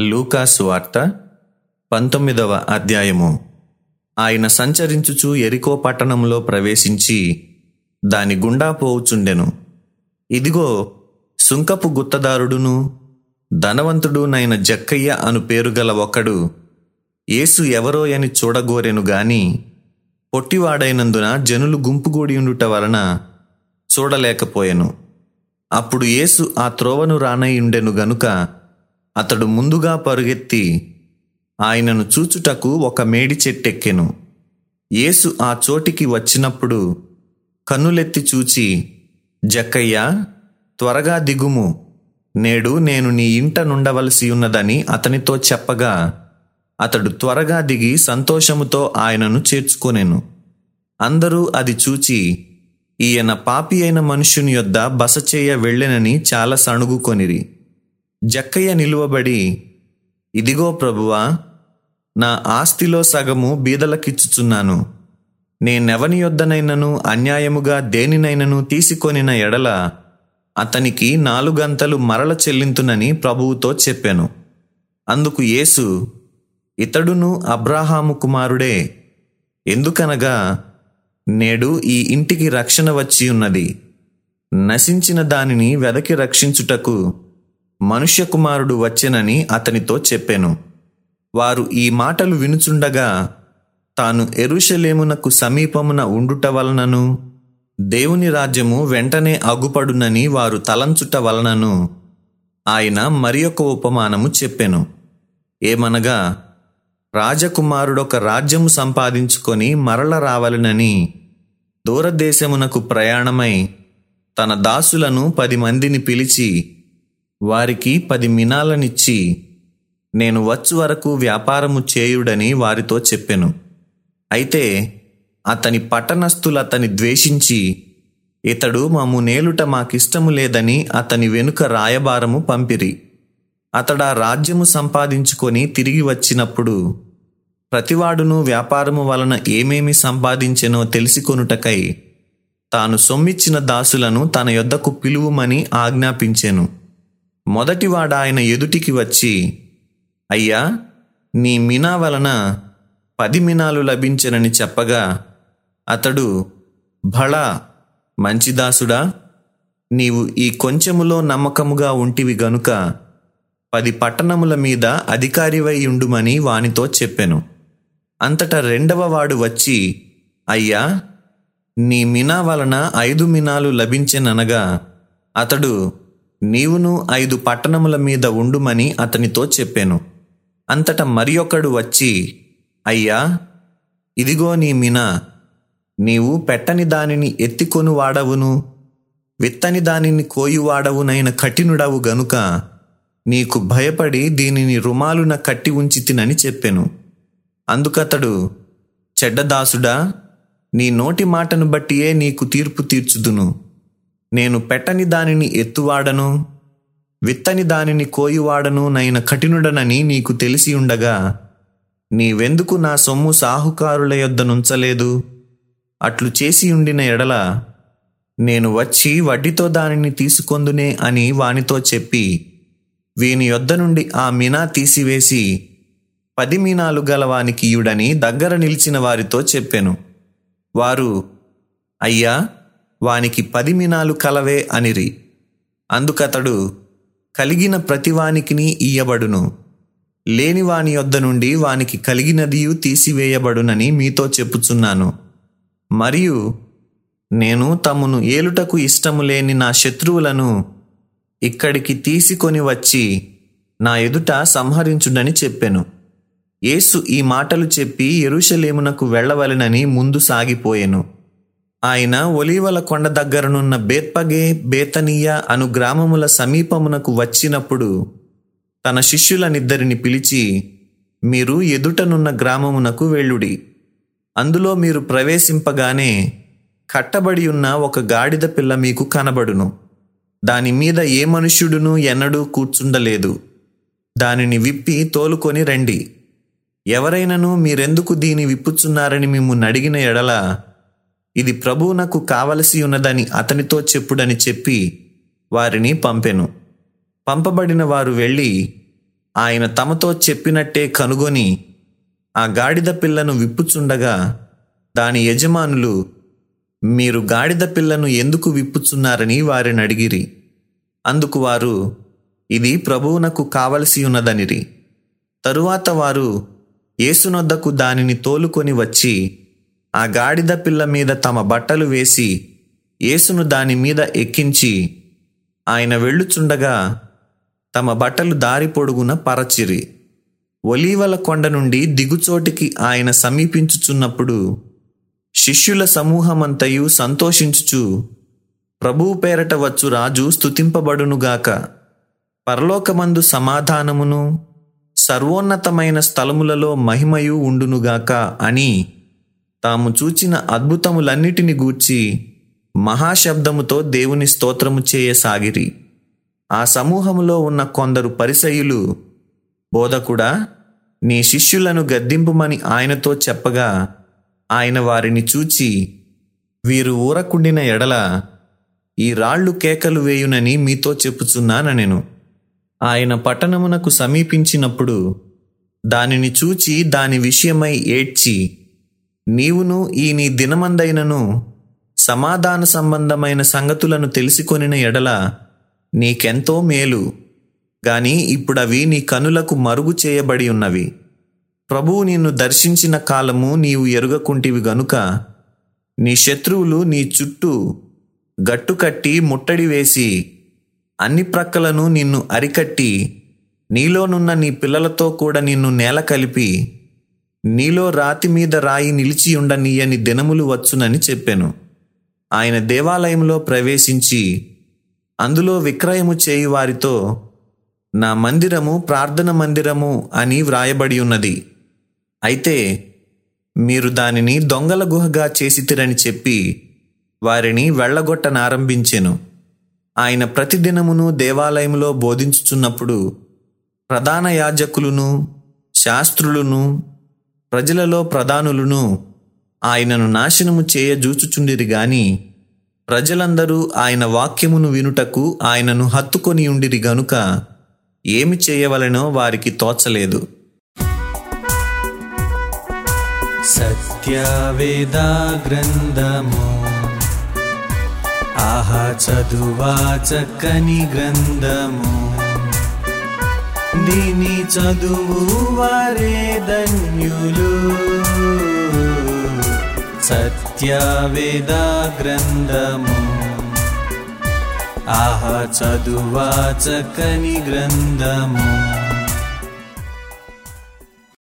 లూకాసు వార్త పంతొమ్మిదవ అధ్యాయము. ఆయన సంచరించుచు ఎరికో పట్టణంలో ప్రవేశించి దాని గుండా పోవుచుండెను. ఇదిగో సుంకపు గుత్తదారుడును ధనవంతుడునైన జక్కయ్య అను పేరుగల ఒకడు యేసు ఎవరో అని చూడగోరెను గాని పొట్టివాడైనందున జనులు గుంపుగూడియుండుట వలన చూడలేకపోయెను. అప్పుడు యేసు ఆ త్రోవను రానయ్యుండెను గనుక అతడు ముందుగా పరుగెత్తి ఆయనను చూచుటకు ఒక మేడి చెట్టెక్కెను. యేసు ఆ చోటికి వచ్చినప్పుడు కన్నులెత్తి చూచి జక్కయ్య త్వరగా దిగుము. నేడు నేను నీ ఇంట నుండవలసి ఉన్నదని అతనితో చెప్పగా అతడు త్వరగా దిగి సంతోషముతో ఆయనను చేర్చుకొనెను. అందరూ అది చూచి ఈయన పాపి అయిన మనుషుని యొద్ద బస చేయ వెళ్ళెనని చాలా సణుగుకొనిరి. జక్కయ్య నిలువబడి ఇదిగో ప్రభువా నా ఆస్తిలో సగము బీదలకిచ్చుచున్నాను. నేనెవని యొద్దనైనను అన్యాయముగా దేనినైనను తీసుకొనిన ఎడల అతనికి నాలుగంతలు మరల చెల్లింతునని ప్రభువుతో చెప్పాను. అందుకు యేసు ఇతడును అబ్రాహాము కుమారుడే ఎందుకనగా నేడు ఈ ఇంటికి రక్షణ వచ్చి ఉన్నది నశించిన దానిని వెదకి రక్షించుటకు మనుష్య కుమారుడు వచ్చెనని అతనితో చెప్పాను. వారు ఈ మాటలు వినుచుండగా తాను ఎరుషలేమునకు సమీపమున ఉండుట వలనను దేవుని రాజ్యము వెంటనే అగుపడునని వారు తలంచుట వలనను ఆయన మరి ఒక ఉపమానము చెప్పెను. ఏమనగా రాజకుమారుడొక రాజ్యము సంపాదించుకొని మరల రావాలనని దూరదేశమునకు ప్రయాణమై తన దాసులను పది మందిని పిలిచి వారికి పది మినాలనిచ్చి నేను వచ్చు వరకు వ్యాపారము చేయుడని వారితో చెప్పెను. అయితే అతని పట్టణస్థులు అతని ద్వేషించి ఇతడు మాము నేలుట మాకిష్టము లేదని అతని వెనుక రాయబారము పంపిరి. అతడా రాజ్యము సంపాదించుకొని తిరిగి వచ్చినప్పుడు ప్రతివాడును వ్యాపారము వలన ఏమేమి సంపాదించెనో తెలుసుకొనుటకై తాను సొమ్మిచ్చిన దాసులను తన యొద్దకు పిలువుమని ఆజ్ఞాపించెను. మొదటివాడాయన ఎదుటికి వచ్చి అయ్యా నీ మినా వలన పది మినాలు లభించనని చెప్పగా అతడు భళ మంచిదాసుడా నీవు ఈ కొంచెములో నమ్మకముగా ఉంటివి గనుక పది పట్టణముల మీద అధికారివై ఉండుమని వానితో చెప్పెను. అంతటా రెండవ వాడు వచ్చి అయ్యా నీ మినా వలన ఐదు మినాలు లభించెననగా అతడు నీవును ఐదు పట్టణముల మీద ఉండుమని అతనితో చెప్పాను. అంతట మరి ఒకడు వచ్చి అయ్యా ఇదిగో నీ మిన నీవు పెట్టని దానిని ఎత్తికొను వాడవును విత్తని దానిని కోయువాడవునైన కఠినుడవు గనుక నీకు భయపడి దీనిని రుమాలున కట్టి ఉంచి తినని చెప్పెను. అందుకతడు చెడ్డదాసుడా నీ నోటి మాటను బట్టియే నీకు తీర్పు తీర్చుదును. నేను పెట్టని దానిని ఎత్తువాడను విత్తని దానిని కోయువాడను నైన కఠినుడనని నీకు తెలిసి ఉండగా నీవెందుకు నా సొమ్ము సాహుకారుల యొద్ద నుంచలేదు? అట్లు చేసి ఉండిన ఎడల నేను వచ్చి వడ్డీతో దానిని తీసుకొందునే అని వానితో చెప్పి వీని యొద్ద నుండి ఆ మినా తీసివేసి పది మీనాలు గలవానికి యుడని దగ్గర నిలిచిన వారితో చెప్పెను. వారు అయ్యా వానికి పది మినాలు కలవే అనిరి. అందుకతడు కలిగిన ప్రతివానికిని ఇయ్యబడును. లేని వాని యొద్ద నుండి వానికి కలిగినదియు తీసివేయబడునని మీతో చెప్పుచున్నాను. మరియు నేను తమను ఏలుటకు ఇష్టము లేని నా శత్రువులను ఇక్కడికి తీసుకొని వచ్చి నా ఎదుట సంహరించుడని చెప్పెను. యేసు ఈ మాటలు చెప్పి ఎరుషలేమునకు వెళ్ళవలెనని ముందు సాగిపోయెను. ఆయన ఒలీవల కొండ దగ్గరనున్న బేత్పగే బేతనీయ అను గ్రామముల సమీపమునకు వచ్చినప్పుడు తన శిష్యులనిద్దరిని పిలిచి మీరు ఎదుటనున్న గ్రామమునకు వెళ్ళుడి. అందులో మీరు ప్రవేశింపగానే కట్టబడి ఉన్న ఒక గాడిద పిల్ల మీకు కనబడును. దాని మీద ఏ మనుష్యుడును ఎన్నడూ కూర్చుండలేదు. దానిని విప్పి తోలుకొని రండి. ఎవరైనను మీరెందుకు దీని విప్పుచున్నారని మిమ్మల్ని అడిగిన ఎడల ఇది ప్రభువునకు కావలసి ఉన్నదని అతనితో చెప్పుడని చెప్పి వారిని పంపెను. పంపబడిన వారు వెళ్ళి ఆయన తమతో చెప్పినట్టే కనుగొని ఆ గాడిద పిల్లను విప్పుచుండగా దాని యజమానులు మీరు గాడిద పిల్లను ఎందుకు విప్పుచున్నారని వారిని అడిగిరి. అందుకు వారు ఇది ప్రభువునకు కావలసి ఉన్నదనిరి. తరువాత వారు యేసునొద్దకు దానిని తోలుకొని వచ్చి ఆ గాడిద పిల్ల మీద తమ బట్టలు వేసి యేసును దాని మీద ఎక్కించి ఆయన వెళ్ళుచుండగా తమ బట్టలు దారి పొడుగున పరచిరి. ఒలీవల కొండ నుండి దిగుచోటికి ఆయన సమీపించుచున్నప్పుడు శిష్యుల సమూహమంతయు సంతోషించుచు ప్రభువు పేరట వచ్చు రాజు స్థుతింపబడునుగాక పరలోకమందు సమాధానమును సర్వోన్నతమైన స్థలములలో మహిమయు ఉండునుగాక అని తాము చూచిన అద్భుతములన్నిటిని గూర్చి మహాశబ్దముతో దేవుని స్తోత్రము చేయసాగిరి ఆ సమూహములో ఉన్న కొందరు పరిసయులు బోధకుడా నీ శిష్యులను గద్దింపుమని ఆయనతో చెప్పగా ఆయన వారిని చూచి వీరు ఊరకుండిన ఎడల ఈ రాళ్ళు కేకలు వేయునని మీతో చెప్పుచున్నానెను ఆయన పట్టణమునకు సమీపించినప్పుడు దానిని చూచి దాని విషయమై ఏడ్చి నీవును ఈ నీ దినమందైనను సమాధాన సంబంధమైన సంగతులను తెలిసికొనిన ఎడల నీకెంతో మేలు. గాని ఇప్పుడవి నీ కనులకు మరుగు చేయబడి ఉన్నవి ప్రభువు నిన్ను దర్శించిన కాలము నీవు ఎరుగకుంటివి గనుక నీ శత్రువులు నీ చుట్టూ గట్టుకట్టి ముట్టడి వేసి అన్ని ప్రక్కలను నిన్ను అరికట్టి నీలోనున్న నీ పిల్లలతో కూడా నిన్ను నేల కలిపి నీలో రాతి మీద రాయి నిలిచి ఉండనీయని దినములు వచ్చునని చెప్పెను. ఆయన దేవాలయంలో ప్రవేశించి అందులో విక్రయము చేయు వారితో నా మందిరము ప్రార్థన మందిరము అని వ్రాయబడి ఉన్నది. అయితే మీరు దానిని దొంగల గుహగా చేసితిరని చెప్పి వారిని వెళ్ళగొట్టనారంభించెను. ఆయన ప్రతిదినమును దేవాలయంలో బోధించుచున్నప్పుడు ప్రధాన యాజకులను శాస్త్రులను ప్రజలలో ప్రధానులను ఆయనను నాశనము చేయజూచుచుండిరి గాని ప్రజలందరూ ఆయన వాక్యమును వినుటకు ఆయనను హత్తుకొని ఉండిరి గనుక ఏమి చేయవలెనో వారికి తోచలేదు. సత్యవేదా గ్రంథము ఆహా చదువా చక్కని గ్రంథము. దీని చదువు వారే ధన్యులు. సత్యవేదా గ్రంథము. ఆహ చదువా చక్కని గ్రంథము.